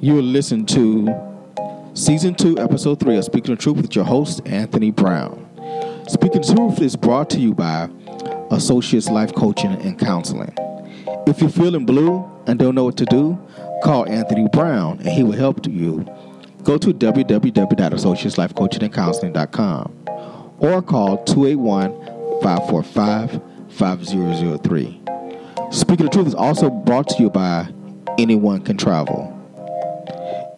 You will listen to season two, episode three of Speaking the Truth with your host, Anthony Brown. Speaking the Truth is brought to you by Associates Life Coaching and Counseling. If you're feeling blue and don't know what to do, call Anthony Brown and he will help you. Go to www.associateslifecoachingandcounseling.com or call 281 545 5003. Speaking the Truth is also brought to you by Anyone Can Travel.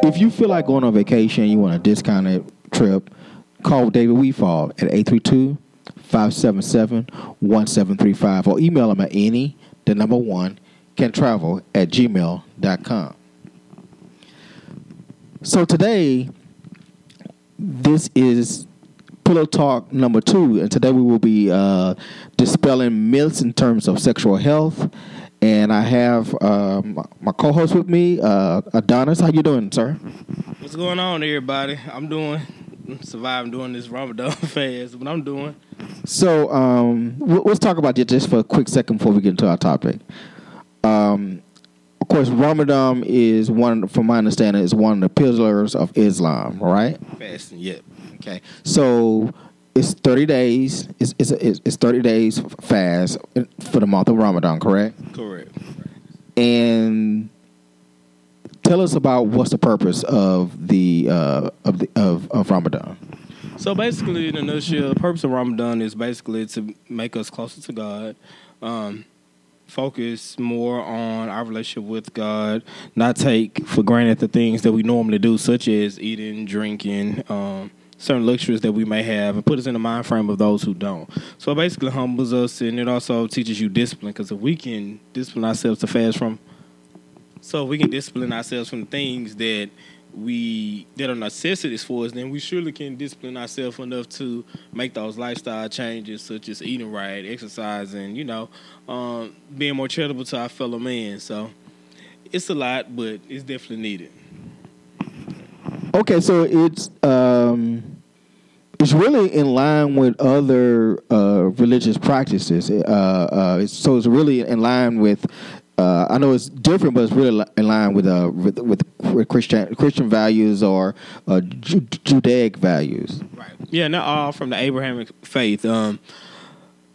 If you feel like going on vacation, you want a discounted trip, call David Weefall at 832 577 1735 or email him at any, the number one, can travel at gmail.com. So today, this is Pillow Talk number two, and today we will be uh, dispelling myths in terms of sexual health. And I have uh, my, my co-host with me, uh, Adonis. How you doing, sir? What's going on, everybody? I'm doing surviving doing this Ramadan fast, but I'm doing. So um, w- let's talk about it just for a quick second before we get into our topic. Um, of course, Ramadan is one, from my understanding, is one of the pillars of Islam, right? Fasting, yep. Okay, so it's thirty days. It's it's, it's thirty days fast for the month of Ramadan, correct? Correct. And tell us about what's the purpose of the uh, of the of, of Ramadan. So basically, in a nutshell, the purpose of Ramadan is basically to make us closer to God. Um, focus more on our relationship with God, not take for granted the things that we normally do, such as eating, drinking, um, certain luxuries that we may have, and put us in the mind frame of those who don't. So it basically humbles us, and it also teaches you discipline. Because if we can discipline ourselves to fast from, so we can discipline ourselves from things that we that are necessities for us, then we surely can discipline ourselves enough to make those lifestyle changes, such as eating right, exercising, you know, um, being more charitable to our fellow man. So it's a lot, but it's definitely needed. Okay, so it's um, it's really in line with other uh, religious practices. Uh, uh, it's, so it's really in line with uh, I know it's different, but it's really in line with uh, with, with, Christian Christian values or uh, Ju- Judaic values. Right. Yeah, not all from the Abrahamic faith. Um,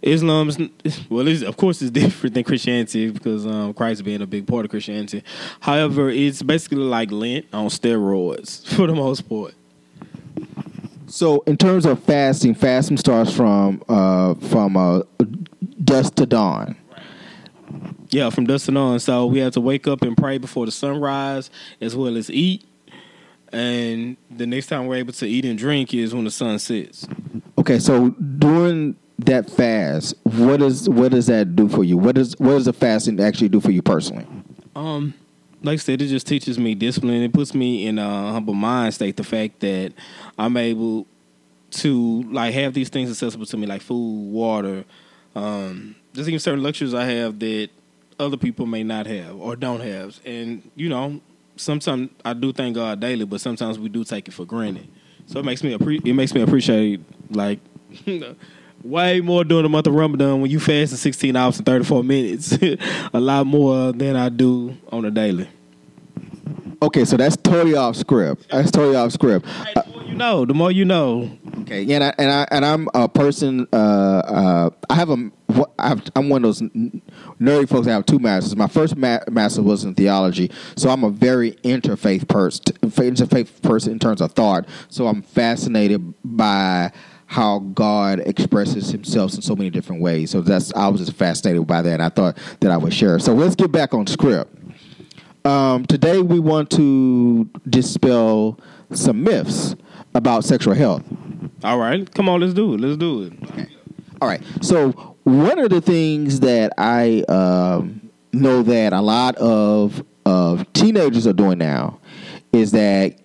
Islam is well, it's, of course, it's different than Christianity because um, Christ being a big part of Christianity. However, it's basically like Lent on steroids for the most part. So, in terms of fasting, fasting starts from uh, from uh, dusk to dawn. Yeah, from dusk to dawn. So we have to wake up and pray before the sunrise, as well as eat. And the next time we're able to eat and drink is when the sun sets. Okay, so during that fast, what does what does that do for you? What does what does the fasting actually do for you personally? Um, like I said, it just teaches me discipline. It puts me in a humble mind state. The fact that I'm able to like have these things accessible to me, like food, water, um, just even certain luxuries I have that other people may not have or don't have. And you know, sometimes I do thank God daily, but sometimes we do take it for granted. So it makes me appre- it makes me appreciate like way more during the month of Ramadan when you fast in 16 hours and 34 minutes, a lot more than I do on a daily. Okay, so that's totally off script. That's totally off script. Hey, the more you know, the more you know. Okay, yeah, and I, and, I, and I'm a person. Uh, uh, I have a. I I'm one of those nerdy folks that have two masters. My first ma- master was in theology, so I'm a very interfaith person. Interfaith person in terms of thought. So I'm fascinated by how God expresses Himself in so many different ways. So that's I was just fascinated by that. and I thought that I would share. So let's get back on script. Um, today we want to dispel some myths about sexual health. All right, come on, let's do it. Let's do it. Okay. All right. So one of the things that I um, know that a lot of of teenagers are doing now is that,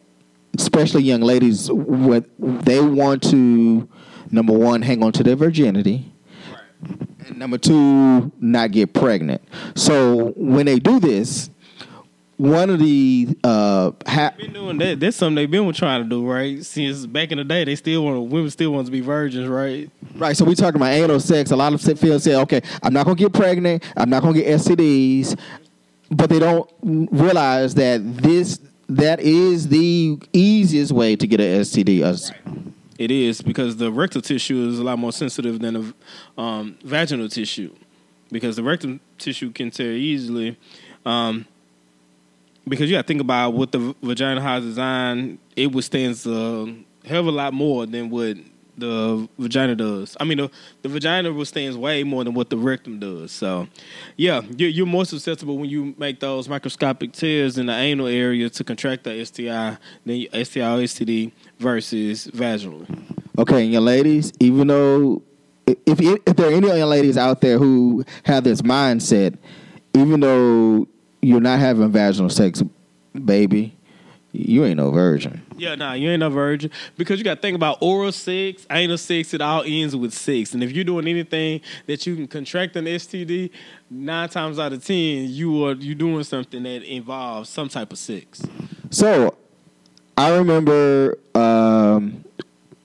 especially young ladies, what they want to number one hang on to their virginity. And number two, not get pregnant. So when they do this, one of the uh, ha- been doing that. That's something they've been trying to do, right? Since back in the day, they still want women still want to be virgins, right? Right. So we talking about anal sex. A lot of people say, okay, I'm not gonna get pregnant. I'm not gonna get STDs, but they don't realize that this that is the easiest way to get an STD. Us- It is because the rectal tissue is a lot more sensitive than the um, vaginal tissue, because the rectal tissue can tear easily. Um, because you got to think about what the vagina has designed, it withstands a hell of a lot more than what the vagina does. I mean, the, the vagina withstands way more than what the rectum does. So, yeah, you're, you're more susceptible when you make those microscopic tears in the anal area to contract the STI than STI or STD versus vaginally. Okay, young ladies, even though if if there are any young ladies out there who have this mindset, even though you're not having vaginal sex, baby, you ain't no virgin. Yeah, nah, you ain't no virgin because you got to think about oral sex, anal sex. It all ends with sex, and if you're doing anything that you can contract an STD, nine times out of ten, you are you doing something that involves some type of sex. So, I remember um,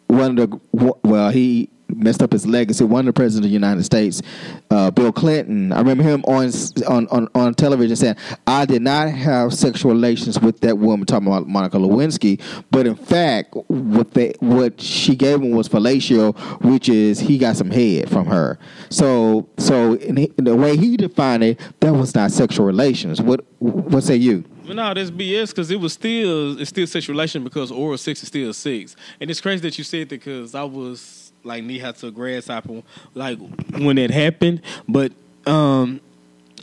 one of the well, he messed up his legacy. One of the presidents of the United States, uh, Bill Clinton. I remember him on, on on on television saying, "I did not have sexual relations with that woman." Talking about Monica Lewinsky, but in fact, what they what she gave him was fellatio, which is he got some head from her. So so in, in the way he defined it, that was not sexual relations. What what say you? No, that's BS because it was still it's still sexual relation because oral sex is still sex, and it's crazy that you said that because I was like knee high to a grasshopper like when it happened, but um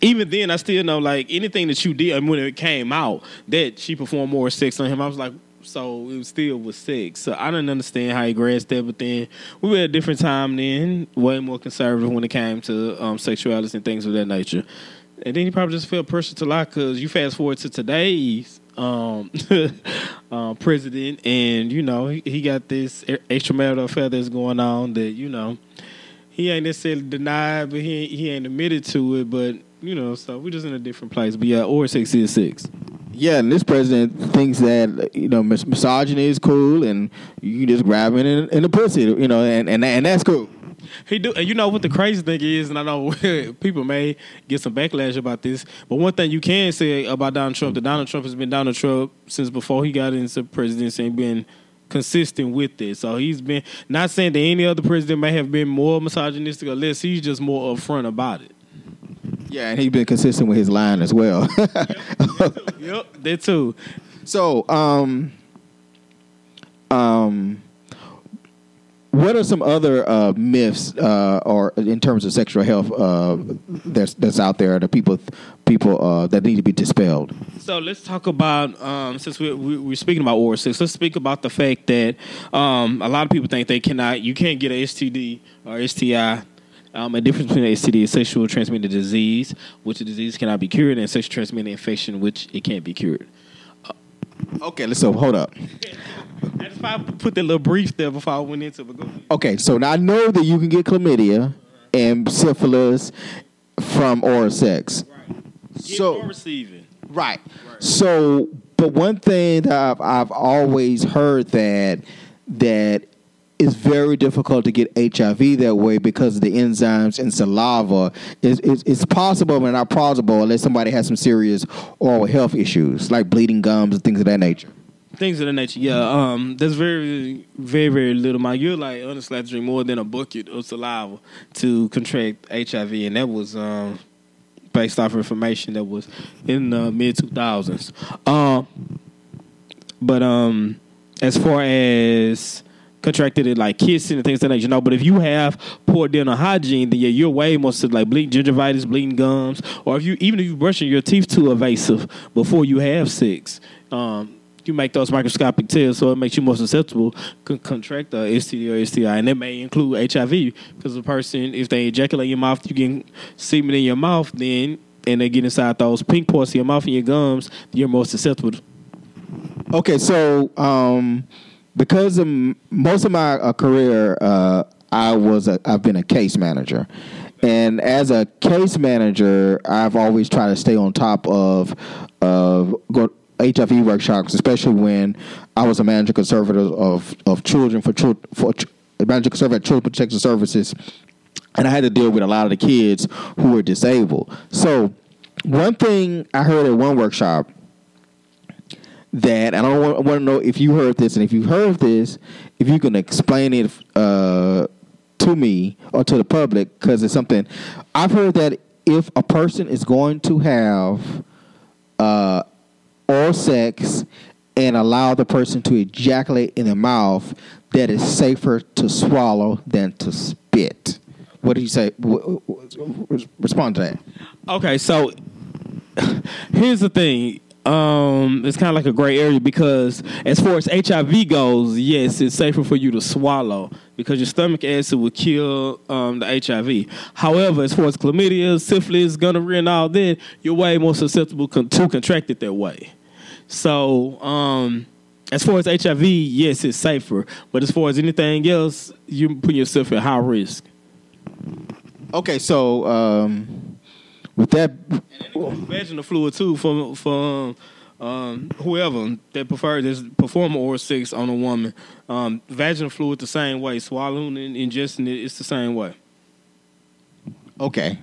even then I still know like anything that you did I mean, when it came out that she performed more sex on him. I was like. So it was still was sex. So I didn't understand how he grasped that, but then we were at a different time then, way more conservative when it came to um, sexuality and things of that nature. And then he probably just felt pressure to lie because you fast forward to today's um, uh, president, and you know he, he got this extramarital affair that's going on that you know he ain't necessarily denied, but he he ain't admitted to it. But you know, so we're just in a different place. But yeah, or six is six. Yeah, and this president thinks that you know mis- misogyny is cool, and you just grab it in, in the pussy, you know, and and and that's cool. He do, and you know what the crazy thing is, and I know people may get some backlash about this, but one thing you can say about Donald Trump, that Donald Trump has been Donald Trump since before he got into presidency and been consistent with it. So he's been not saying that any other president may have been more misogynistic or less. He's just more upfront about it. Yeah, and he's been consistent with his line as well. yep, yep, that too. So, um, um, what are some other uh, myths, uh, or in terms of sexual health, uh, that's that's out there that people people uh, that need to be dispelled? So let's talk about um, since we, we, are speaking about oral sex. Let's speak about the fact that um, a lot of people think they cannot, you can't get a STD or STI. Um, a difference between a STD is sexual transmitted disease, which the disease cannot be cured, and sexual transmitted infection, which it can't be cured. Okay, let's so hold up. That's why I put that little brief there before I went into it. Okay, so now I know that you can get chlamydia and syphilis from oral sex. Right. So receiving. Right. right. So, but one thing that I've, I've always heard that that it's very difficult to get HIV that way because of the enzymes in saliva. It's, it's, it's, possible but not plausible unless somebody has some serious oral health issues like bleeding gums and things of that nature. Things of that nature, yeah. Um, there's very, very, very little. My, you're like honestly, I drink more than a bucket of saliva to contract HIV, and that was um, based off information that was in the mid 2000s. Um, but um, as far as contracted it like kissing and things like that, you know. But if you have poor dental hygiene, then yeah, you're way more to like bleeding gingivitis, bleeding gums, or if you even if you're brushing your teeth too evasive before you have sex. Um, you make those microscopic tears, so it makes you more susceptible to contract a STD or STI, and it may include HIV because the person, if they ejaculate in your mouth, you get semen in your mouth, then and they get inside those pink parts of your mouth and your gums, you're more susceptible. Okay, so um, because of most of my uh, career, uh, I was a, I've been a case manager, and as a case manager, I've always tried to stay on top of of HIV workshops, especially when I was a manager conservative of of children for children for manager conservative children protection services, and I had to deal with a lot of the kids who were disabled. So one thing I heard at one workshop that, and I want, to know if you heard this, and if you heard this, if you can explain it uh, to me or to the public, because it's something I've heard that if a person is going to have uh, oral sex and allow the person to ejaculate in the mouth, that it's safer to swallow than to spit. What do you say? Respond to that. Okay, so here's the thing. Um, it's kind of like a gray area because as far as HIV goes, yes, it's safer for you to swallow because your stomach acid will kill um, the HIV. However, as far as chlamydia, syphilis, gonorrhea, and all that, you're way more susceptible con- to contract it that way. So, um, as far as HIV, yes, it's safer, but as far as anything else, you put yourself at high risk. Okay, so um, with that, vaginal fluid too from for um, whoever that prefers this perform or sex on a woman. Um, vaginal fluid the same way, swallowing and ingesting it, it's the same way. Okay.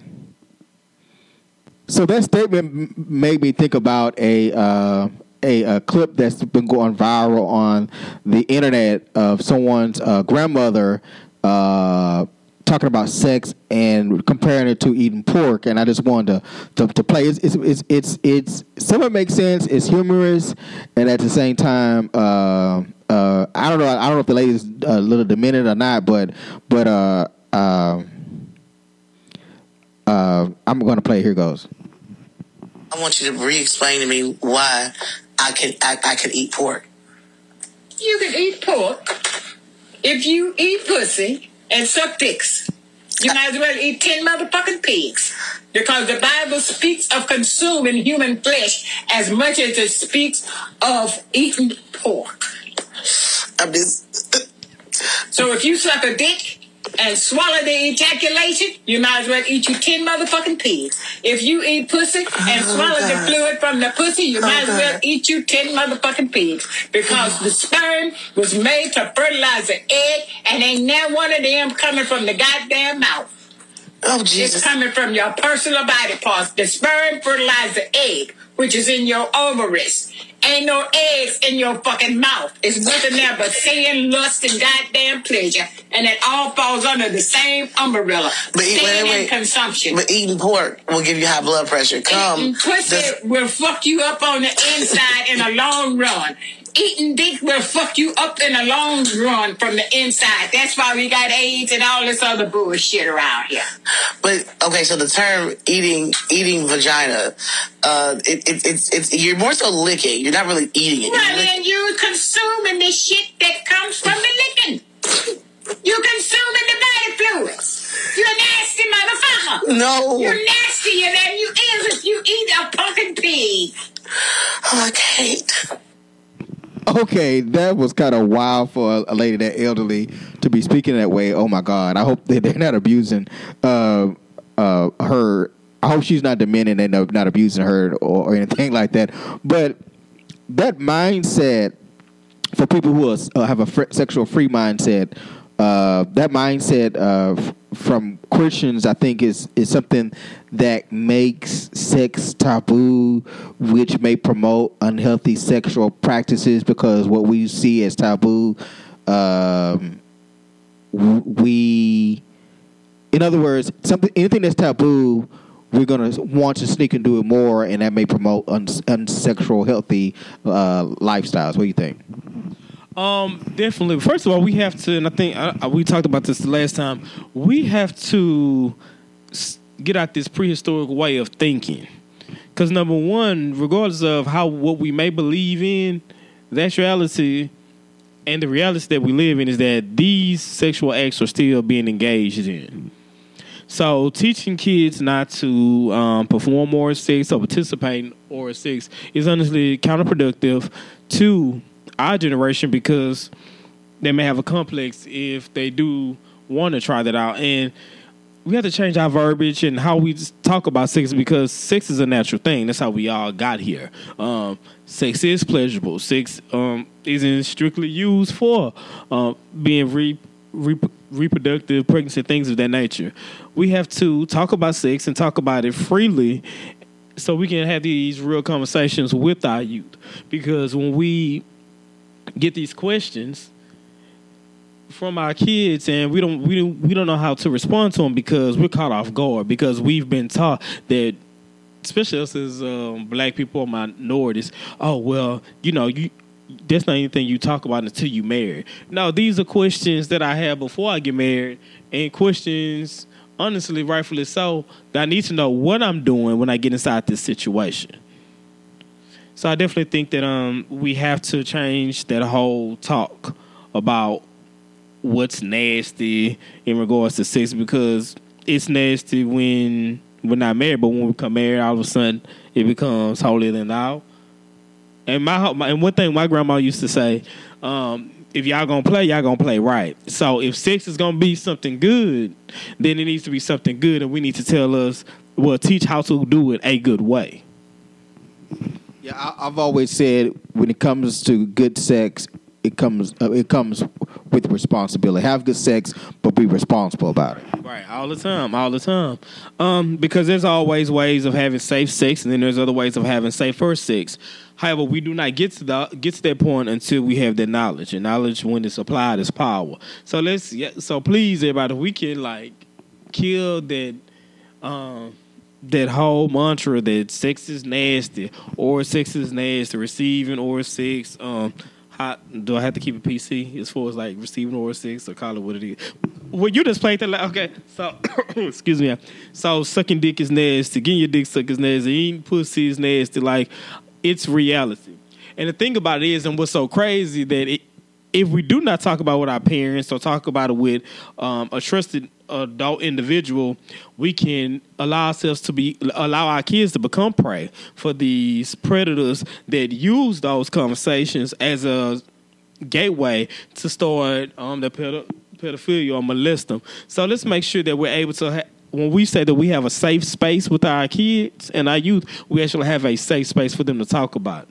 So that statement made me think about a, uh, a, a clip that's been going viral on the internet of someone's uh, grandmother uh, talking about sex and comparing it to eating pork, and I just wanted to to, to play. It's, it's it's it's it's some of it makes sense. It's humorous, and at the same time, uh, uh, I don't know. I don't know if the lady's a little demented or not, but but uh, uh, uh, I'm going to play. Here goes. I want you to re-explain to me why I can I, I can eat pork. You can eat pork if you eat pussy and suck dicks. You might as well eat 10 motherfucking pigs. Because the Bible speaks of consuming human flesh as much as it speaks of eating pork. I'm just. So if you suck a dick and swallow the ejaculation, you might as well eat you 10 motherfucking pigs. If you eat pussy and Oh, swallow God. the fluid from the pussy, you oh, might as God. well eat you 10 motherfucking pigs. Because the sperm was made to fertilize the egg, and ain't now one of them coming from the goddamn mouth. Oh Jesus. It's coming from your personal body parts. The sperm fertilizes the egg, which is in your ovaries. Ain't no eggs in your fucking mouth. It's nothing there but sin, lust, and goddamn pleasure. And it all falls under the same umbrella. But eat- sin wait, wait. consumption. But eating pork will give you high blood pressure. Come, Eating pussy this- will fuck you up on the inside in a long run. Eating dick will fuck you up in the long run from the inside. That's why we got AIDS and all this other bullshit around here. But okay, so the term eating eating vagina, uh, it, it, it's it's you're more so licking. You're not really eating it. Well, then you consuming the shit that comes from the licking. You consuming the body fluids. You're a nasty motherfucker. no, You're nastier than you is if you eat a fucking pig. oh, I can't. Okay, that was kind of wild for a lady that elderly to be speaking that way. Oh my God! I hope they're not abusing uh, uh, her. I hope she's not demeaning and not abusing her or, or anything like that. But that mindset for people who are, uh, have a fr- sexual free mindset, uh, that mindset uh, from Christians, I think, is is something that makes sex taboo, which may promote unhealthy sexual practices. Because what we see as taboo, um, we, in other words, something anything that's taboo. We're gonna want to sneak and do it more, and that may promote uns- unsexual, healthy uh, lifestyles. What do you think? Um, definitely. First of all, we have to, and I think we talked about this the last time. We have to get out this prehistoric way of thinking, because number one, regardless of how what we may believe in, that's reality, and the reality that we live in is that these sexual acts are still being engaged in. So teaching kids not to um, perform oral sex or participate in oral sex is honestly counterproductive to our generation because they may have a complex if they do want to try that out. And we have to change our verbiage and how we talk about sex because sex is a natural thing. That's how we all got here. Um, sex is pleasurable. Sex um, isn't strictly used for uh, being re- rep- reproductive, pregnancy, things of that nature. We have to talk about sex and talk about it freely so we can have these real conversations with our youth. Because when we get these questions from our kids and we don't we don't we don't know how to respond to them because we're caught off guard because we've been taught that especially us as um, black people or minorities oh well you know you that's not anything you talk about until you marry no these are questions that i have before i get married and questions honestly rightfully so that i need to know what i'm doing when i get inside this situation so I definitely think that um we have to change that whole talk about what's nasty in regards to sex because it's nasty when we're not married, but when we become married, all of a sudden it becomes holier than thou. And my, my and one thing my grandma used to say, um, if y'all gonna play, y'all gonna play right. So if sex is gonna be something good, then it needs to be something good, and we need to tell us, well, teach how to do it a good way. Yeah, I, I've always said when it comes to good sex, it comes uh, it comes with responsibility. Have good sex, but be responsible about it. Right, all the time, all the time. Um, because there's always ways of having safe sex, and then there's other ways of having safer sex. However, we do not get to the get to that point until we have that knowledge, and knowledge when it's applied is power. So let's, yeah, so please, everybody, we can like kill that. Um, that whole mantra that sex is nasty or sex is nasty, receiving or sex. Um, how, do I have to keep a PC as far as like receiving or sex or call it what it is? Well, you just played that. Like, okay, so excuse me. So sucking dick is nasty. Getting your dick sucked is nasty. Eating pussy is nasty. Like it's reality. And the thing about it is, and what's so crazy that it, if we do not talk about it with our parents or talk about it with um, a trusted adult individual, we can allow ourselves to be allow our kids to become prey for these predators that use those conversations as a gateway to start um, the pedo- pedophilia or molest them. So let's make sure that we're able to. Ha- when we say that we have a safe space with our kids and our youth, we actually have a safe space for them to talk about.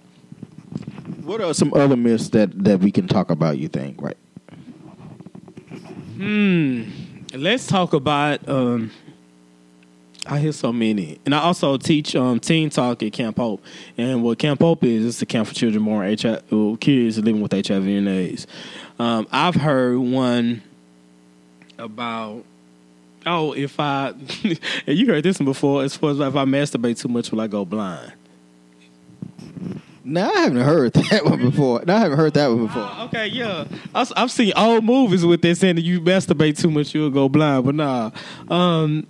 What are some other myths that that we can talk about? You think, right? Hmm. Let's talk about. Um, I hear so many, and I also teach um, teen talk at Camp Hope. And what Camp Hope is, it's a camp for children born HIV, well, kids living with HIV and AIDS. Um, I've heard one about. Oh, if I, and you heard this one before. As far as if I masturbate too much, will I go blind? No, I haven't heard that one before. No, I haven't heard that one before. Okay, yeah, I've, I've seen old movies with this, saying that you masturbate too much, you'll go blind. But nah, um,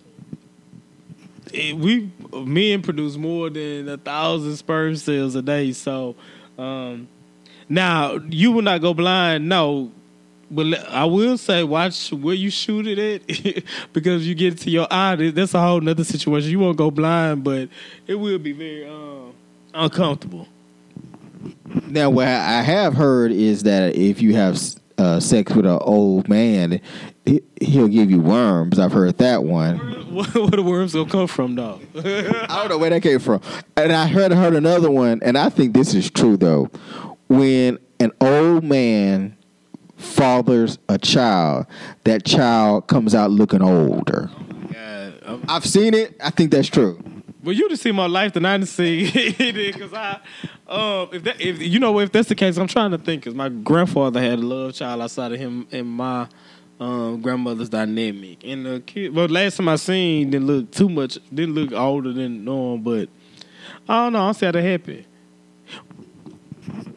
it, we men produce more than a thousand sperm cells a day. So um, now you will not go blind. No, but I will say watch where you shoot it at because you get it to your eye. That's a whole nother situation. You won't go blind, but it will be very um, uncomfortable. Now, what I have heard is that if you have uh, sex with an old man, he, will give you worms. I've heard that one. Where, where the worms gonna come from, though? I don't know where that came from. And I heard heard another one, and I think this is true though. When an old man fathers a child, that child comes out looking older. God, I've seen it. I think that's true. Well, you just see my life than I didn't see because I, um, if that, if you know, if that's the case, I'm trying to think because my grandfather had a love child outside of him and my um, grandmother's dynamic, and the kid. Well, last time I seen didn't look too much, didn't look older than normal, but I don't know. I see how that happen.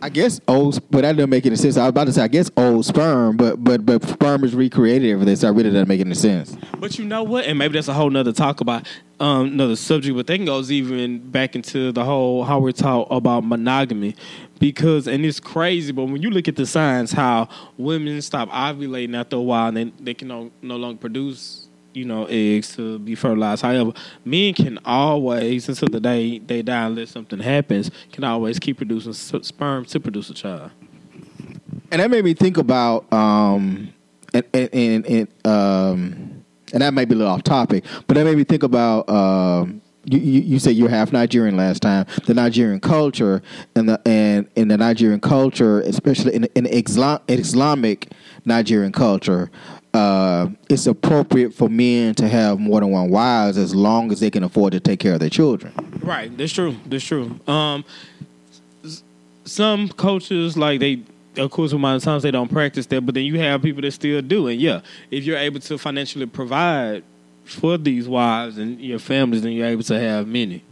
I guess old, but that doesn't make any sense. I was about to say, I guess old sperm, but but but sperm is recreated everything, so it really doesn't make any sense. But you know what? And maybe that's a whole nother talk about um, another subject. But that goes even back into the whole how we're taught about monogamy, because and it's crazy. But when you look at the science, how women stop ovulating after a while, and they, they can no, no longer produce you know, eggs to be fertilized. However, men can always, until the day they die, unless something happens, can always keep producing sperm to produce a child. And that made me think about, um, and, and, and, um, and that may be a little off topic, but that made me think about. Um, you, you, you said you're half Nigerian last time. The Nigerian culture and the and in the Nigerian culture, especially in in Islam, Islamic Nigerian culture, uh, it's appropriate for men to have more than one wives as long as they can afford to take care of their children. Right, that's true. That's true. Um, some coaches like they, of course, with of times they don't practice that, but then you have people that still do. And yeah, if you're able to financially provide for these wives and your families, then you're able to have many.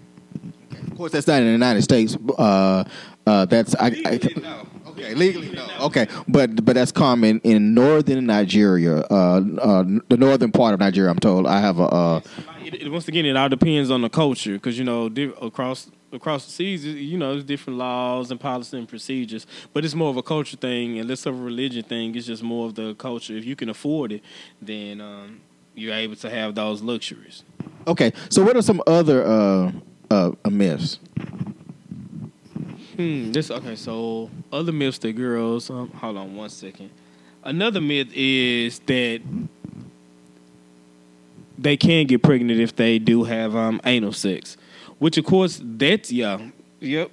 Of course, that's not in the United States. Uh, uh, that's I, I, no. Okay legally no. Okay, but but that's common in northern Nigeria, uh, uh, the northern part of Nigeria. I'm told. I have a. Uh, It, it- once again, it all depends on the culture because you know di- across across the seas, you know, there's different laws and policies and procedures. But it's more of a culture thing and less of a religion thing. It's just more of the culture. If you can afford it, then um, you're able to have those luxuries. okay, so what are some other uh, uh, myths? Hmm. This okay. So other myths that girls. Um, hold on one second. Another myth is that they can get pregnant if they do have um, anal sex, which of course that's yeah, yep.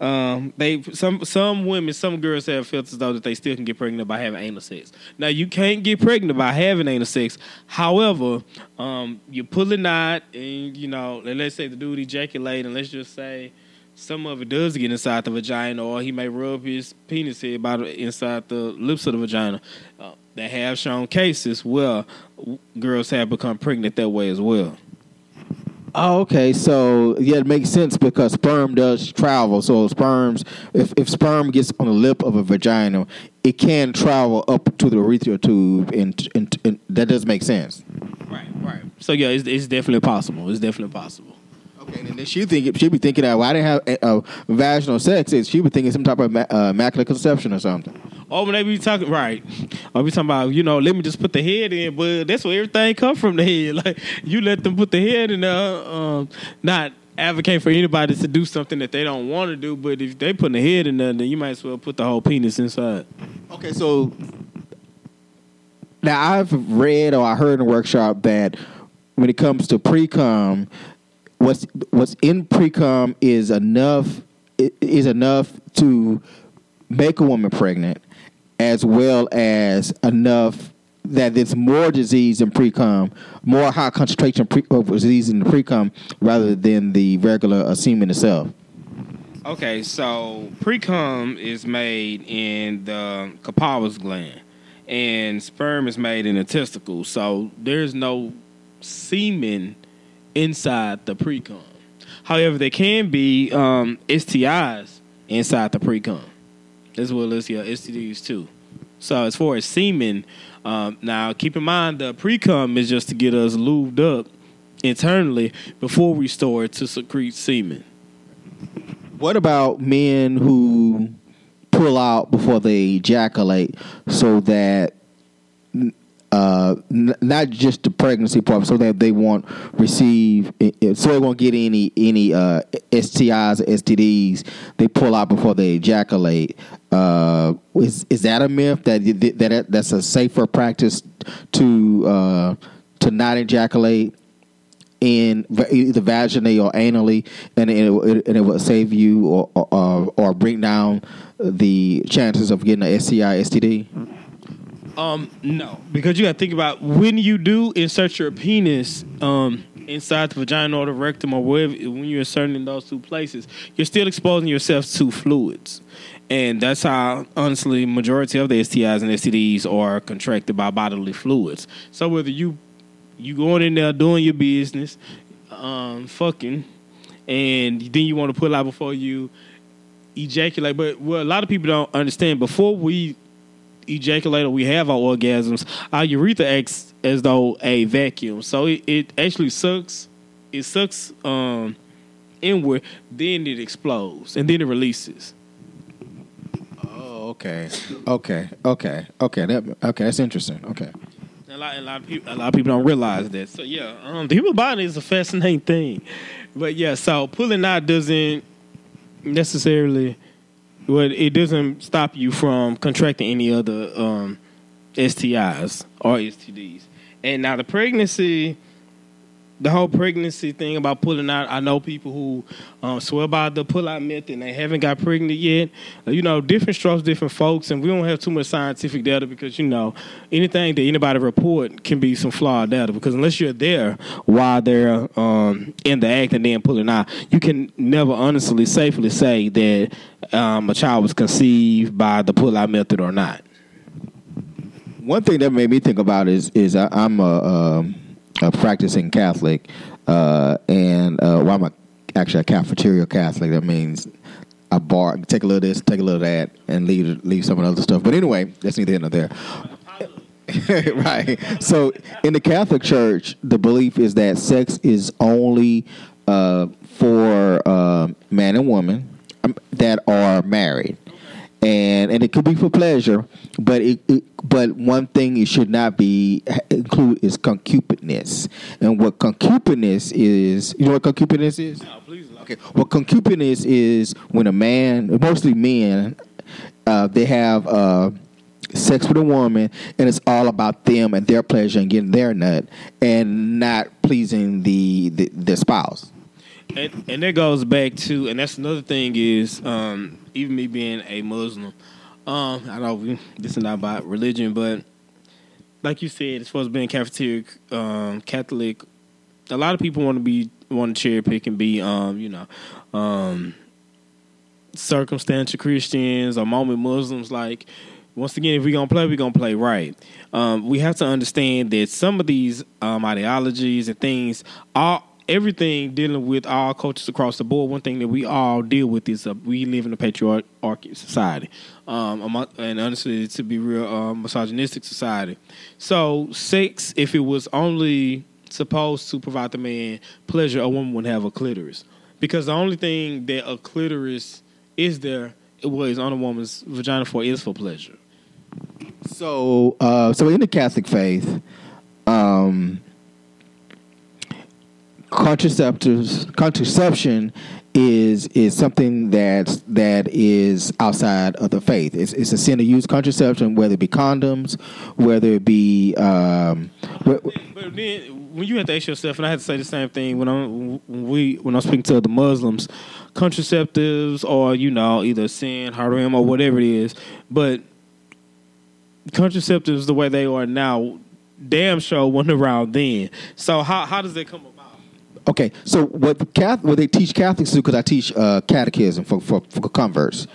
Um, they some some women, some girls have felt as though that they still can get pregnant by having anal sex. Now you can't get pregnant by having anal sex. However, um, you pull a knot, and you know, let's say the dude ejaculate, and let's just say some of it does get inside the vagina, or he may rub his penis head about inside the lips of the vagina. Uh, they have shown cases where girls have become pregnant that way as well. Oh, okay. So yeah, it makes sense because sperm does travel. So sperms, if, if sperm gets on the lip of a vagina, it can travel up to the urethral tube, and, and, and that does make sense. Right, right. So yeah, it's, it's definitely possible. It's definitely possible. Okay, and then she think she be thinking that well, I didn't have uh, vaginal sex. Is she be thinking some type of ma- uh, immaculate conception or something? Oh, when they be talking, right? I be talking about, you know, let me just put the head in, but that's where everything come from the head. Like you let them put the head in there, um, not advocate for anybody to do something that they don't want to do. But if they put the head in there, then you might as well put the whole penis inside. Okay, so now I've read or I heard in a workshop that when it comes to pre-cum, what's what's in pre-cum is enough is enough to make a woman pregnant, as well as enough that there's more disease in pre-cum, more high concentration pre- of disease in the pre-cum rather than the regular uh, semen itself. Okay, so pre-cum is made in the Cowper's gland, and sperm is made in the testicles. So there's no semen inside the pre-cum. However, there can be um, STIs inside the pre-cum, as well as yeah, STDs too. So as far as semen, um, now keep in mind the pre-cum is just to get us lubed up internally before we store it to secrete semen. What about men who pull out before they ejaculate so that uh, n- not just the pregnancy part, so that they won't receive, so they won't get any any uh, STIs or STDs. They pull out before they ejaculate. Uh, is is that a myth that that that's a safer practice to uh, to not ejaculate? in either vaginally or anally, and it, and it will save you or, or or bring down the chances of getting a STI, STD. Um, no, because you got to think about when you do insert your penis um, inside the vagina or the rectum or wherever, when you're inserting in those two places, you're still exposing yourself to fluids, and that's how honestly majority of the STIs and STDs are contracted by bodily fluids. So whether you you going in there doing your business, um, fucking, and then you want to pull out before you ejaculate, but what a lot of people don't understand before we ejaculate or we have our orgasms, our urethra acts as though a vacuum. So it, it actually sucks. It sucks um, inward, then it explodes, and then it releases. Oh, okay, okay, okay, okay. That okay. That's interesting. Okay. A lot, a lot of people, a lot of people don't realize that. So yeah, um, the human body is a fascinating thing. But yeah, so pulling out doesn't necessarily, well, it doesn't stop you from contracting any other um, STIs or STDs. And now the pregnancy, the whole pregnancy thing about pulling out. I know people who um, swear by the pull out method and they haven't got pregnant yet. Uh, you know, different strokes, different folks, and we don't have too much scientific data because you know anything that anybody report can be some flawed data because unless you're there while they're um, in the act and then pulling out, you can never honestly, safely say that um, a child was conceived by the pull out method or not. One thing that made me think about is is I, I'm a, um a practicing Catholic, uh, and uh, well, I'm a, actually a cafeteria Catholic. That means I bar take a little of this, take a little of that, and leave leave some of the other stuff. But anyway, that's neither here nor there. right. So in the Catholic Church, the belief is that sex is only uh, for uh, man and woman um, that are married. And and it could be for pleasure, but it, it but one thing it should not be include is concubinage. And what concubinage is, you know what concubinage is? No, please. Okay. What concubinage is when a man, mostly men, uh, they have uh, sex with a woman, and it's all about them and their pleasure and getting their nut, and not pleasing the the, the spouse. And, and that goes back to, and that's another thing is, um, even me being a Muslim, um, I know we, this is not about religion, but like you said, as far as being cafeteria um, Catholic, a lot of people want to be want to cherry pick and be, um, you know, um, circumstantial Christians or moment Muslims. Like, once again, if we're gonna play, we're gonna play right. Um, we have to understand that some of these um, ideologies and things are everything dealing with all cultures across the board. One thing that we all deal with is uh, we live in a patriarchal society, um, and honestly, to be real, uh, misogynistic society. So, sex, if it was only supposed to provide the man pleasure, a woman would have a clitoris, because the only thing that a clitoris is there, what is on a woman's vagina for, is for pleasure. So, uh, so in the Catholic faith, um, contraceptives, contraception is is something that that is outside of the faith. It's, it's a sin to use contraception, whether it be condoms, whether it be. Um, but then, when you have to ask yourself, and I had to say the same thing when I'm when we when I'm speaking to other Muslims, contraceptives or you know either sin, haram, or whatever it is, but contraceptives the way they are now, damn sure wasn't around then. So how how does that come? Okay, so what Catholic, what they teach Catholics do, because I teach uh, catechism for, for, for converts.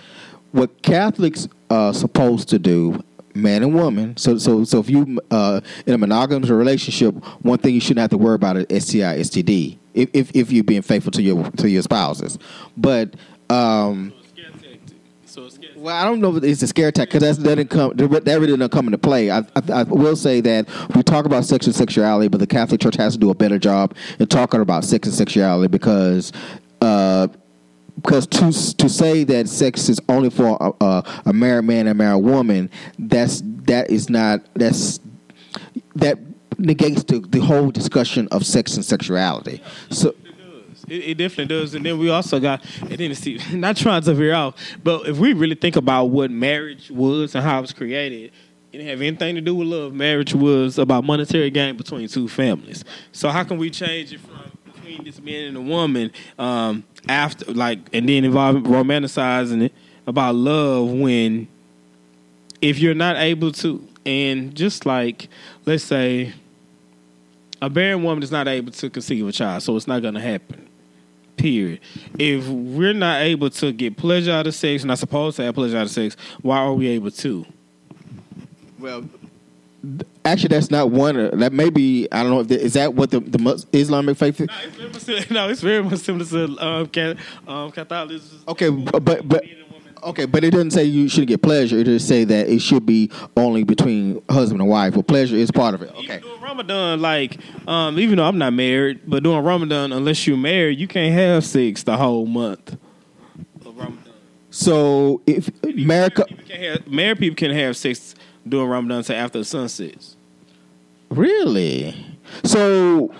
What Catholics are supposed to do, man and woman. So so so if you uh, in a monogamous relationship, one thing you shouldn't have to worry about is STI, STD. If if, if you're being faithful to your to your spouses, but um. Well, I don't know if it's a scare tactic because that doesn't come. That really doesn't come into play. I, I, I will say that we talk about sex and sexuality, but the Catholic Church has to do a better job in talking about sex and sexuality because. Uh, because to to say that sex is only for a, a, a married man and a married woman, that's that is not that's that negates the, the whole discussion of sex and sexuality. So It, it definitely does. And then we also got, and then see, not trying to veer off, but if we really think about what marriage was and how it was created, it didn't have anything to do with love. Marriage was about monetary gain between two families. So how can we change it from between this man and a woman um, after, like, and then involving romanticizing it about love when, if you're not able to, and just like, let's say, a barren woman is not able to conceive a child, so it's not going to happen. Period. If we're not able to get pleasure out of sex, not supposed to have pleasure out of sex, why are we able to? Well, actually, that's not one. of- That may be. I don't know. If is that what the the Islamic faith? No, it's very much, sim- no, it's very much similar to um, um, Catholicism. Okay, but but okay, but it doesn't say you shouldn't get pleasure. It just say that it should be only between husband and wife. But pleasure is part of it. Okay. Even during Ramadan, like, um, even though I'm not married, but during Ramadan, unless you're married, you can't have sex the whole month. So if America People have, married people can have sex during Ramadan until after the sun sets. really, so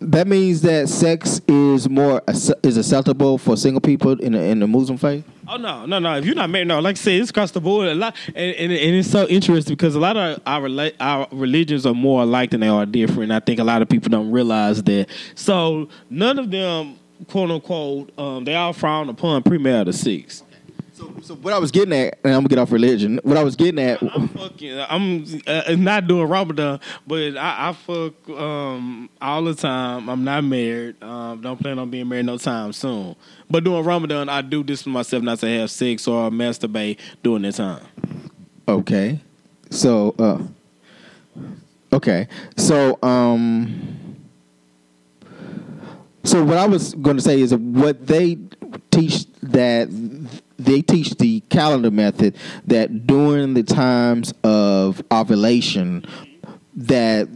that means that sex is more is acceptable for single people in the, in the Muslim faith. Oh no, no, no! If you're not married, no. Like I said, it's across the board. A lot, and, and, and it's so interesting because a lot of our our religions are more alike than they are different. I think a lot of people don't realize that. So none of them, quote unquote, um, they all frown upon premarital sex. So, so what I was getting at, and I'm gonna get off religion. What I was getting at, I'm fucking. I'm uh, not doing Ramadan, but I, I fuck um, all the time. I'm not married. Um, don't plan on being married no time soon. But during Ramadan, I do this for myself not to have sex or masturbate during that time. okay, so uh, okay, so um, so what I was going to say is what they teach that they teach the calendar method that during the times of ovulation that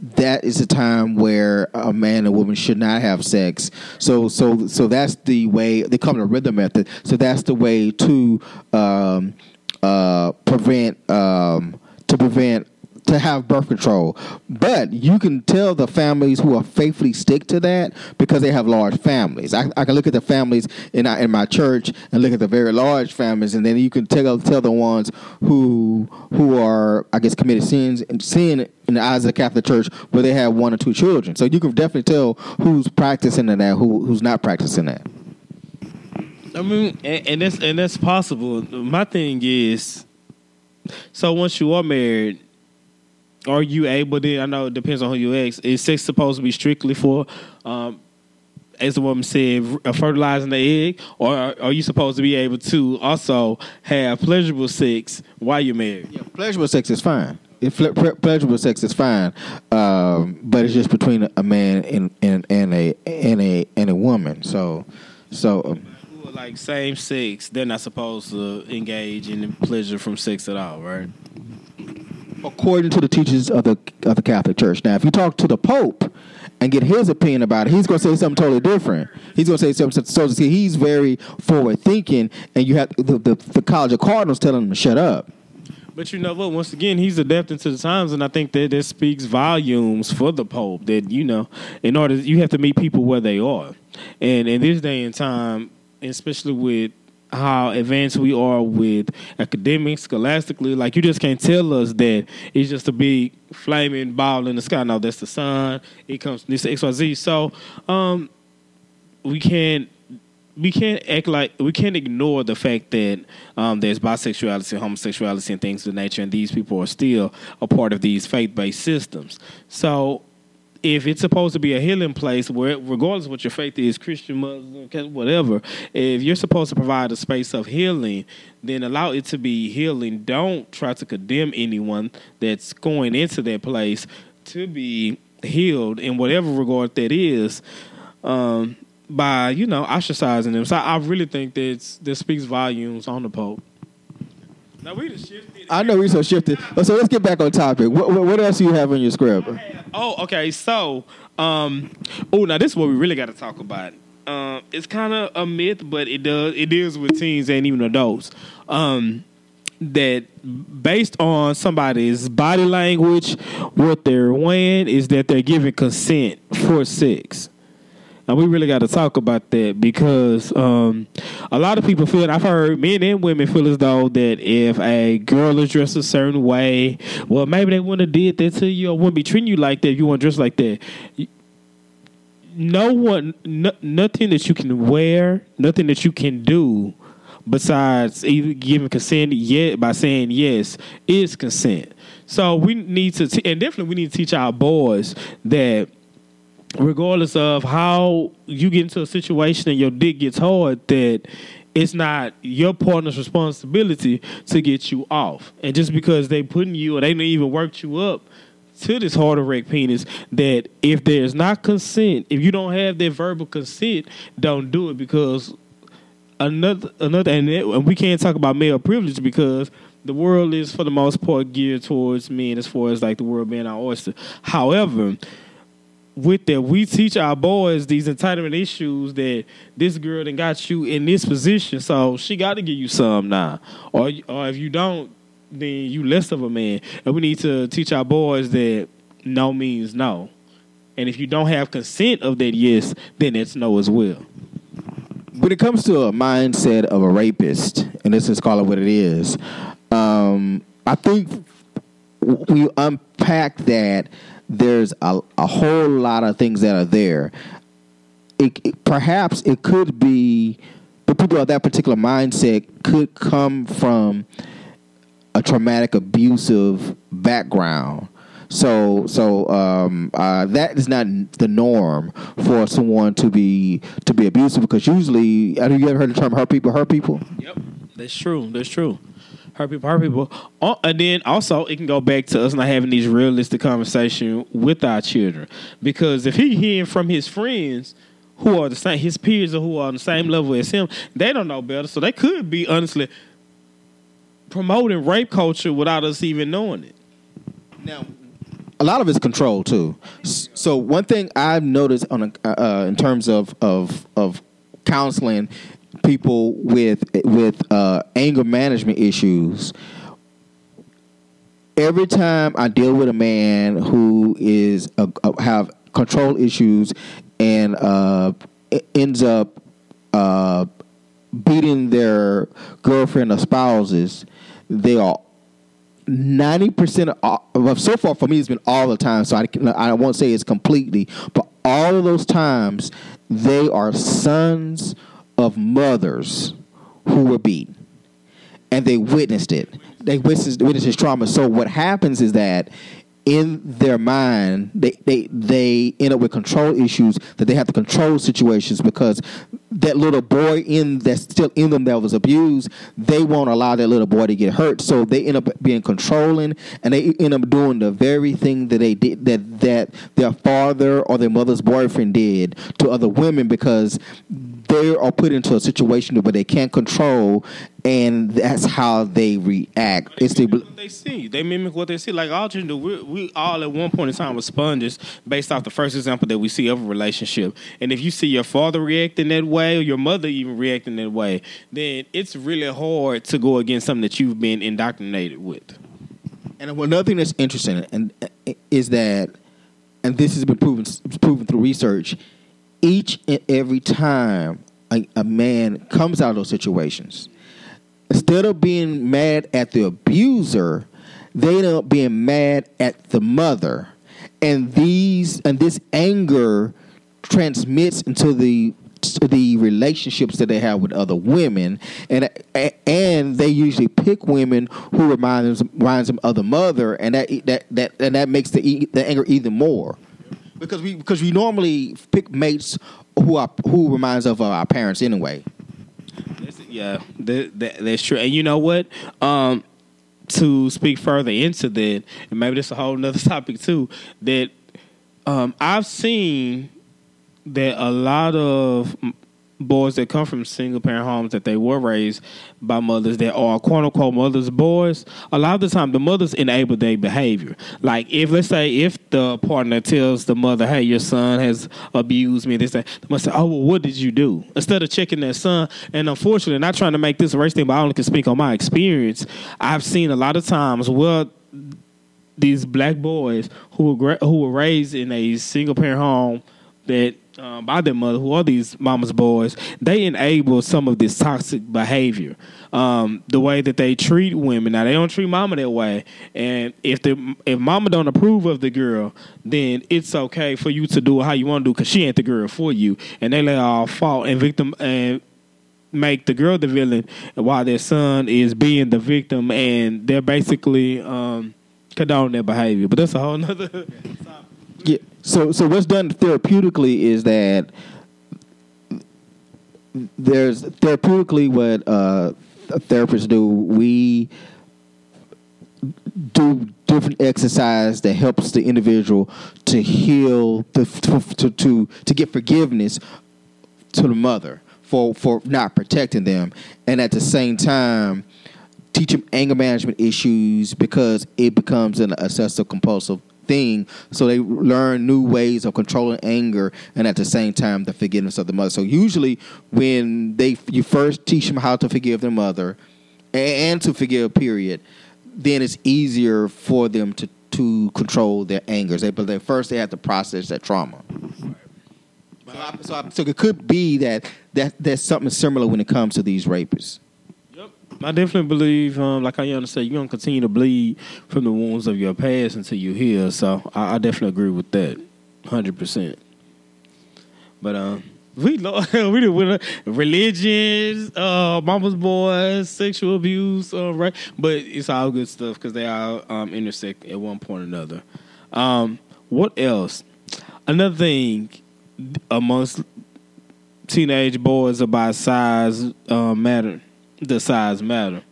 that is a time where a man and woman should not have sex. So so so that's the way they call it a rhythm method. So that's the way to um, uh, prevent um, to prevent to have birth control. But you can tell the families who are faithfully stick to that because they have large families. I, I can look at the families in in my church and look at the very large families, and then you can tell tell the ones who who are I guess committed sins and sin in the eyes of the Catholic Church where they have one or two children. So you can definitely tell who's practicing that, who who's not practicing that. I mean, and, and that's and that's possible. My thing is, so once you are married, are you able to? I know it depends on who you ask. Is sex supposed to be strictly for, um, as the woman said, fertilizing the egg, or are, are you supposed to be able to also have pleasurable sex while you're married? Yeah, pleasurable sex is fine. If ple- ple- pleasurable sex is fine, um, but it's just between a man and, and, and a and a and a woman. So, so um, Who are Like same sex, they're not supposed to engage in pleasure from sex at all, right? According to the teachings of the of the Catholic Church. Now, if you talk to the Pope and get his opinion about it, he's going to say something totally different. He's going to say something. So he's very forward thinking, and you have the, the the College of Cardinals telling him to shut up. But you know what? Once again, he's adapting to the times, and I think that that speaks volumes for the Pope. That you know, in order you have to meet people where they are, and in this day and time, especially with how advanced we are with academics, scholastically, like you just can't tell us that it's just a big flaming ball in the sky. No, that's the sun. It comes this X Y Z. So, um, we can't we can't act like we can't ignore the fact that um, there's bisexuality, homosexuality, and things of the nature, and these people are still a part of these faith-based systems. So, if it's supposed to be a healing place, where regardless of what your faith is, Christian, Muslim, whatever, if you're supposed to provide a space of healing, then allow it to be healing. Don't try to condemn anyone that's going into that place to be healed in whatever regard that is. Um, by you know ostracizing them. So I really think that that speaks volumes on the Pope. Now we just shifted. I know we so shifted. So let's get back on topic. What, what, what else do you have on your script? Oh, okay. So, um, oh, now this is what we really got to talk about. Um, it's kind of a myth, but it does it deals with teens and even adults. Um, that based on somebody's body language, what they're wearing is that they're giving consent for sex. And we really got to talk about that because um, a lot of people feel, I've heard men and women feel as though that if a girl is dressed a certain way, well, maybe they wouldn't have did that to you or wouldn't be treating you like that if you weren't dressed like that. No one, no, nothing that you can wear, nothing that you can do besides even giving consent yet by saying yes is consent. So we need to, and definitely we need to teach our boys that regardless of how you get into a situation and your dick gets hard, that it's not your partner's responsibility to get you off. And just because they putting you or they didn't even worked you up to this hard erect penis, that if there's not consent, if you don't have that verbal consent, don't do it because another another and, it, and we can't talk about male privilege because the world is for the most part geared towards men as far as like the world being our oyster. However, with that, we teach our boys these entitlement issues that this girl then got you in this position, so she got to give you some now, or or if you don't, then you less of a man. And we need to teach our boys that no means no, And if you don't have consent of that yes, then it's no as well. when it comes to a mindset of a rapist, and this is call it what it is, um, I think we unpack that. There's a, a whole lot of things that are there. It, it- perhaps it could be the people of that particular mindset could come from a traumatic abusive background. So so um, uh, that is not the norm for someone to be to be abusive because usually have you ever heard the term hurt people hurt people? Yep, that's true. That's true. Hurt people, hurt people. Uh, and then also, it can go back to us not having these realistic conversation with our children. Because if he hearing from his friends who are the same, his peers or who are on the same level as him, they don't know better. So they could be honestly promoting rape culture without us even knowing it. Now, a lot of it's control too. So one thing I've noticed on a, uh, in terms of of of counseling people with with uh, anger management issues. Every time I deal with a man who is uh, uh, have control issues and uh, ends up uh, beating their girlfriend or spouses, they are ninety percent of so far for me it's been all the time. So I I won't say it's completely, but all of those times they are sons of mothers who were beaten, and they witnessed it. They witnessed, witnessed his trauma. So what happens is that in their mind they, they they end up with control issues that they have to control situations because that little boy in that's still in them that was abused they won't allow that little boy to get hurt so they end up being controlling and they end up doing the very thing that they did that that their father or their mother's boyfriend did to other women because they are put into a situation where they can't control and that's how they react it's the they see. They mimic what they see. Like all do. We, we all at one point in time were sponges based off the first example that we see of a relationship. And if you see your father reacting that way or your mother even reacting that way, then it's really hard to go against something that you've been indoctrinated with. And another thing that's interesting and uh, is that, and this has been proven proven through research, each and every time a, a man comes out of those situations, instead of being mad at the abuser, they end up being mad at the mother, and these and this anger transmits into the the relationships that they have with other women, and and they usually pick women who remind them reminds them of the mother, and that that that and that makes the the anger even more, because we because we normally pick mates who are who reminds of our parents anyway. Yeah, that, that, that's true. And you know what? Um, to speak further into that, and maybe that's a whole nother topic too, that um, I've seen that a lot of boys that come from single parent homes that they were raised by mothers that are quote unquote mothers boys. A lot of the time the mothers enable their behavior. Like if let's say if the partner tells the mother hey your son has abused me this that the mother say oh well what did you do? Instead of checking their son. And unfortunately not trying to make this a race thing but i only can speak on my experience. I've seen a lot of times well these black boys who were who were raised in a single parent home that um, by their mother, who are these mama's boys, they enable some of this toxic behavior. Um, the way that they treat women. Now they don't treat mama that way, and if the if mama don't approve of the girl, then it's okay for you to do how you want to do because she ain't the girl for you, and they let all fault and victim and make the girl the villain while their son is being the victim, and they're basically um, condone their behavior. But that's a whole nother. Yeah. So so what's done therapeutically is that there's therapeutically what uh, therapists do. We do different exercise that helps the individual to heal, to to to, to get forgiveness to the mother for for not protecting them, and at the same time teach them anger management issues because it becomes an obsessive compulsive thing. So they learn new ways of controlling anger and at the same time the forgiveness of the mother. So usually when they you first teach them how to forgive their mother and, to forgive period, then it's easier for them to to control their angers. They, but they, first they have to process that trauma. So, I, so, I, so it could be that, that there's something similar when it comes to these rapists. I definitely believe, um, like I understand, you're gonna continue to bleed from the wounds of your past until you heal. So I, I definitely agree with that, hundred percent. But um, we lo- we with religions, uh, mama's boys, sexual abuse, uh, right? But it's all good stuff because they all um, intersect at one point or another. Um, what else? Another thing amongst teenage boys about size uh, matter. The size matter.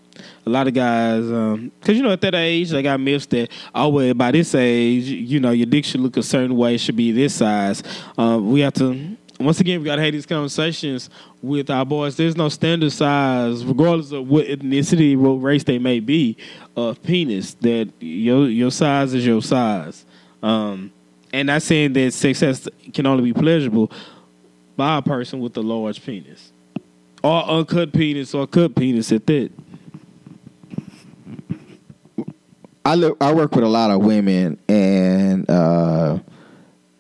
A lot of guys, because you know, at that age, they got myths that, oh, well, by this age, you know, your dick should look a certain way, should be this size. Uh, we have to, once again, we got to have these conversations with our boys. There's no standard size, regardless of what ethnicity, what race they may be, of penis. That your your size is your size. Um, and not saying that success can only be pleasurable by a person with a large penis or uncut penis or cut penis at that. I look, I work with a lot of women, and uh,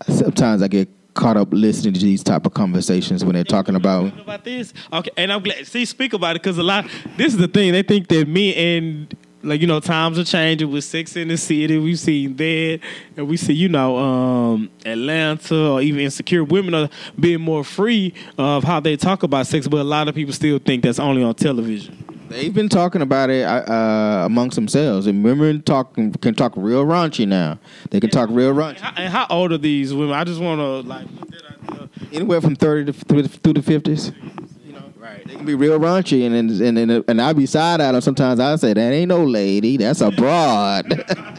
sometimes I get caught up listening to these type of conversations when they're talking about about this. Okay, and I'm glad. See, speak about it because a lot. This is the thing they think that me and like you know times are changing with Sex in the City. We've seen that, and we see you know um, Atlanta or even insecure women are being more free of how they talk about sex, but a lot of people still think that's only on television. They've been talking about it uh, amongst themselves, and women talk can talk real raunchy now. They can talk real And raunchy, how, and how old are these women? I just want to like put that out there. anywhere from thirty to through the fifties. Right? They can be real raunchy, and and and, and I be side at them sometimes. I say that ain't no lady, that's a broad.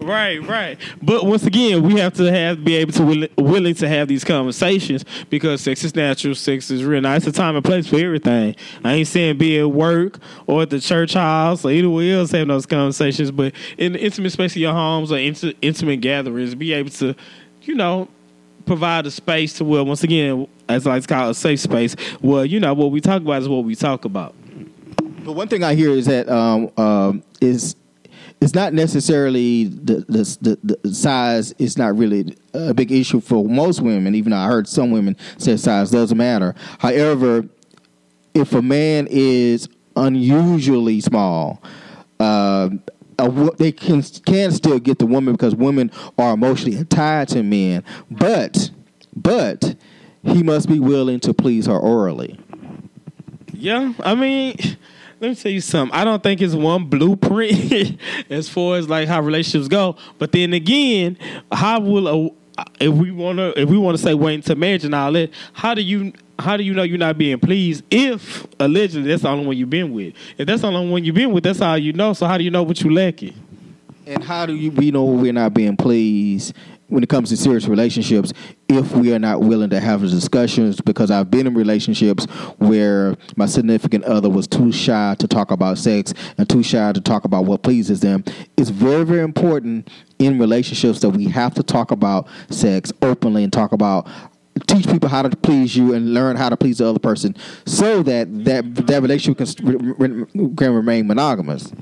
Right, right. But once again, we have to have be able to willi- willing to have these conversations because sex is natural, sex is real. Now it's a time and place for everything. I ain't saying be at work or at the church house or anywhere else having those conversations, but in the intimate space of your homes or inti- intimate gatherings, be able to, you know, provide a space to where once again, as I like to call it, a safe space, where you know what we talk about is what we talk about. But one thing I hear is that um, um, is it's not necessarily the, the the size is not really a big issue for most women. Even though I heard some women say size doesn't matter. However, if a man is unusually small, uh, a, they can can still get the woman because women are emotionally tied to men. But but he must be willing to please her orally. Yeah, I mean, let me tell you something. I don't think it's one blueprint as far as like how relationships go. But then again, how will a if we want to if we want to say wait until marriage and all that, how do you how do you know you're not being pleased if allegedly that's the only one you've been with? If that's the only one you've been with, that's all you know. So how do you know what you're lacking? And how do you we know we're not being pleased when it comes to serious relationships if we are not willing to have discussions? Because I've been in relationships where my significant other was too shy to talk about sex and too shy to talk about what pleases them. It's very, very important in relationships that we have to talk about sex openly and talk about teach people how to please you and learn how to please the other person so that that, that relationship can, can remain monogamous.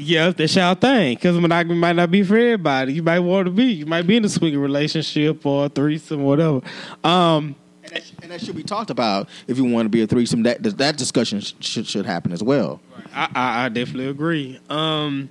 Yeah, that's y'all thing. Because monogamy might not be for everybody. You might want to be. You might be in a swinging relationship or a threesome, whatever. Um, And that, and that should be talked about if you want to be a threesome. That that discussion should should happen as well. I, I, I definitely agree. Um,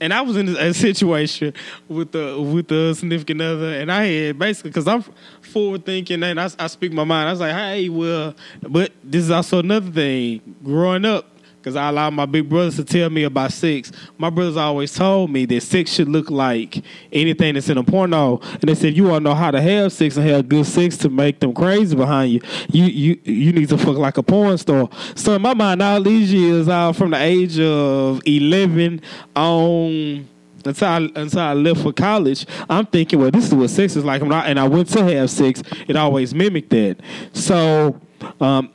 and I was in a situation with the with the significant other, and I had basically because I'm forward thinking and I, I speak my mind. I was like, hey, well, but this is also another thing. Growing up, because I allowed my big brothers to tell me about sex. My brothers always told me that sex should look like anything that's in a porno. And they said, you to know how to have sex and have good sex to make them crazy behind you. You you you need to fuck like a porn star. So in my mind, all these years, uh, from the age of eleven on until I, until I left for college, I'm thinking, well, this is what sex is like. And I, and I went to have sex. It always mimicked that. So. Um,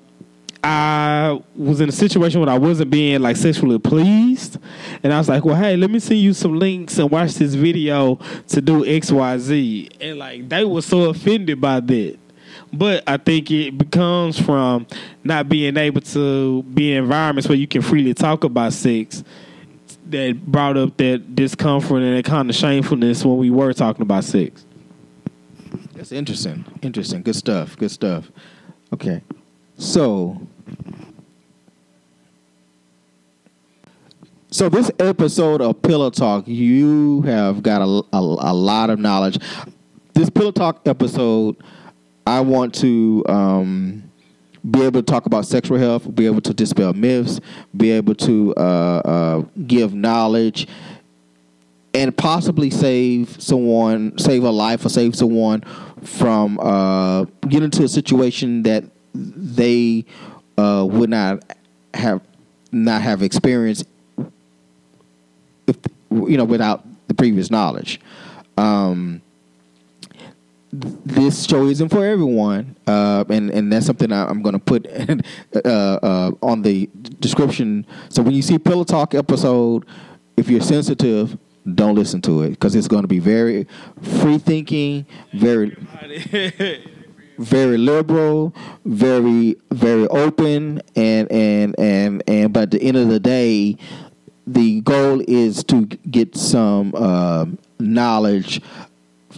I was in a situation where I wasn't being like sexually pleased, and I was like, "Well, hey, let me send you some links and watch this video to do X, Y, Z." And like they were so offended by that. But I think it becomes from not being able to be in environments where you can freely talk about sex that brought up that discomfort and that kind of shamefulness when we were talking about sex. That's interesting. Interesting. Good stuff. Good stuff. Okay. So So this episode of Pillow Talk, you have got a, a, a lot of knowledge. This Pillow Talk episode, I want to um, be able to talk about sexual health, be able to dispel myths, be able to uh, uh, give knowledge, and possibly save someone, save a life, or save someone from uh, getting into a situation that they uh, would not have not have experienced if, you know, without the previous knowledge. Um, this show isn't for everyone, uh, and and that's something I, am going to put uh, uh, on the description. So when you see Pillow Talk episode, if you're sensitive, don't listen to it because it's going to be very free thinking, very very liberal, very very open, and and and and. But at the end of the day, the goal is to get some uh, knowledge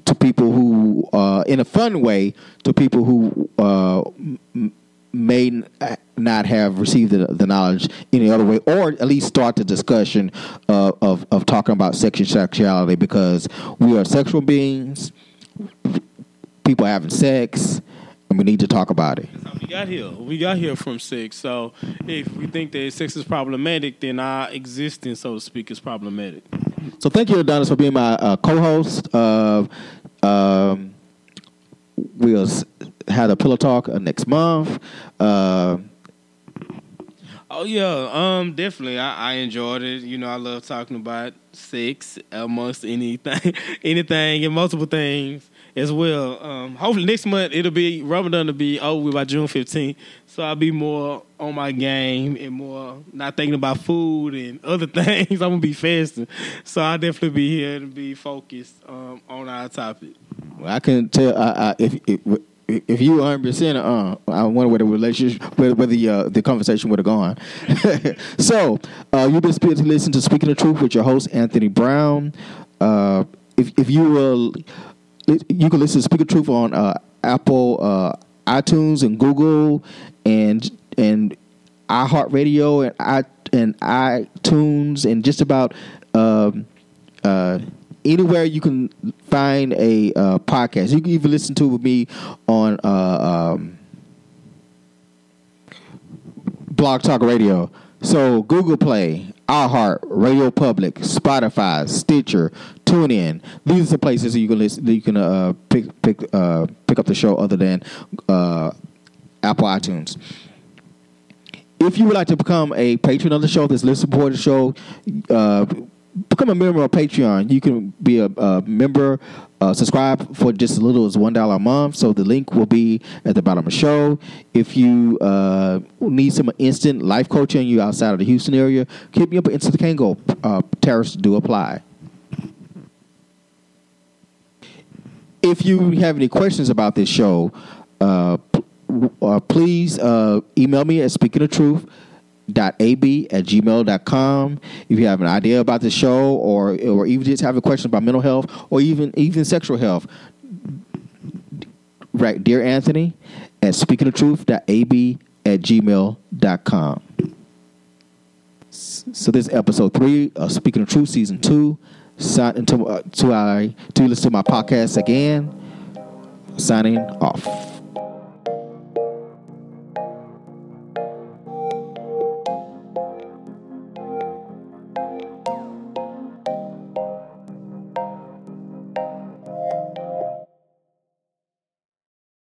to people who, uh, in a fun way, to people who uh, may not have received the, the, knowledge any other way, or at least start the discussion uh, of of talking about sexual sexuality because we are sexual beings. People having sex we need to talk about it. We got here. We got here from sex. So if we think that sex is problematic, then our existence, so to speak, is problematic. So thank you, Adonis, for being my uh, co-host. Uh, um, we'll have a pillow talk uh, next month. Uh, oh yeah, um, definitely. I, I enjoyed it. You know, I love talking about sex amongst anything, anything, and multiple things as well. Um, hopefully next month it'll be Ramadan to be over by June 15th, so I'll be more on my game and more not thinking about food and other things. I'm gonna be fasting, so I'll definitely be here to be focused um, on our topic. Well, I can tell I, I, if, if if you 100 percent, uh, I wonder where the relationship, where, where the uh, the conversation would have gone. so, uh, you've been listening to Speaking the Truth with your host Anthony Brown. Uh, if if you will you can listen to Speak of Truth on uh, Apple, uh, iTunes, and Google, and and iHeartRadio, and i and iTunes, and just about um, uh, anywhere you can find a uh, podcast. You can even listen to me on uh, um, Blog Talk Radio. So Google Play, iHeart, Radio Public, Spotify, Stitcher, TuneIn. These are the places that you can listen, that you can uh, pick pick uh, pick up the show other than uh, Apple iTunes. If you would like to become a patron of the show, this listen support the show, uh, become a member of Patreon. You can be a, a member, uh, subscribe for just as little as one dollar a month. So the link will be at the bottom of the show. If you uh, need some instant life coaching, you outside of the Houston area, keep me up at InstantGo. Tariffs do apply. If you have any questions about this show, uh, uh, please uh, email me at speaking truth dot ab at gmail.com if you have an idea about the show or or even just have a question about mental health or even even sexual health write dear anthony at speaking truth dot ab at gmail.com so this is episode three of speaking of truth season two sign until uh, to I to listen to my podcast again. Signing off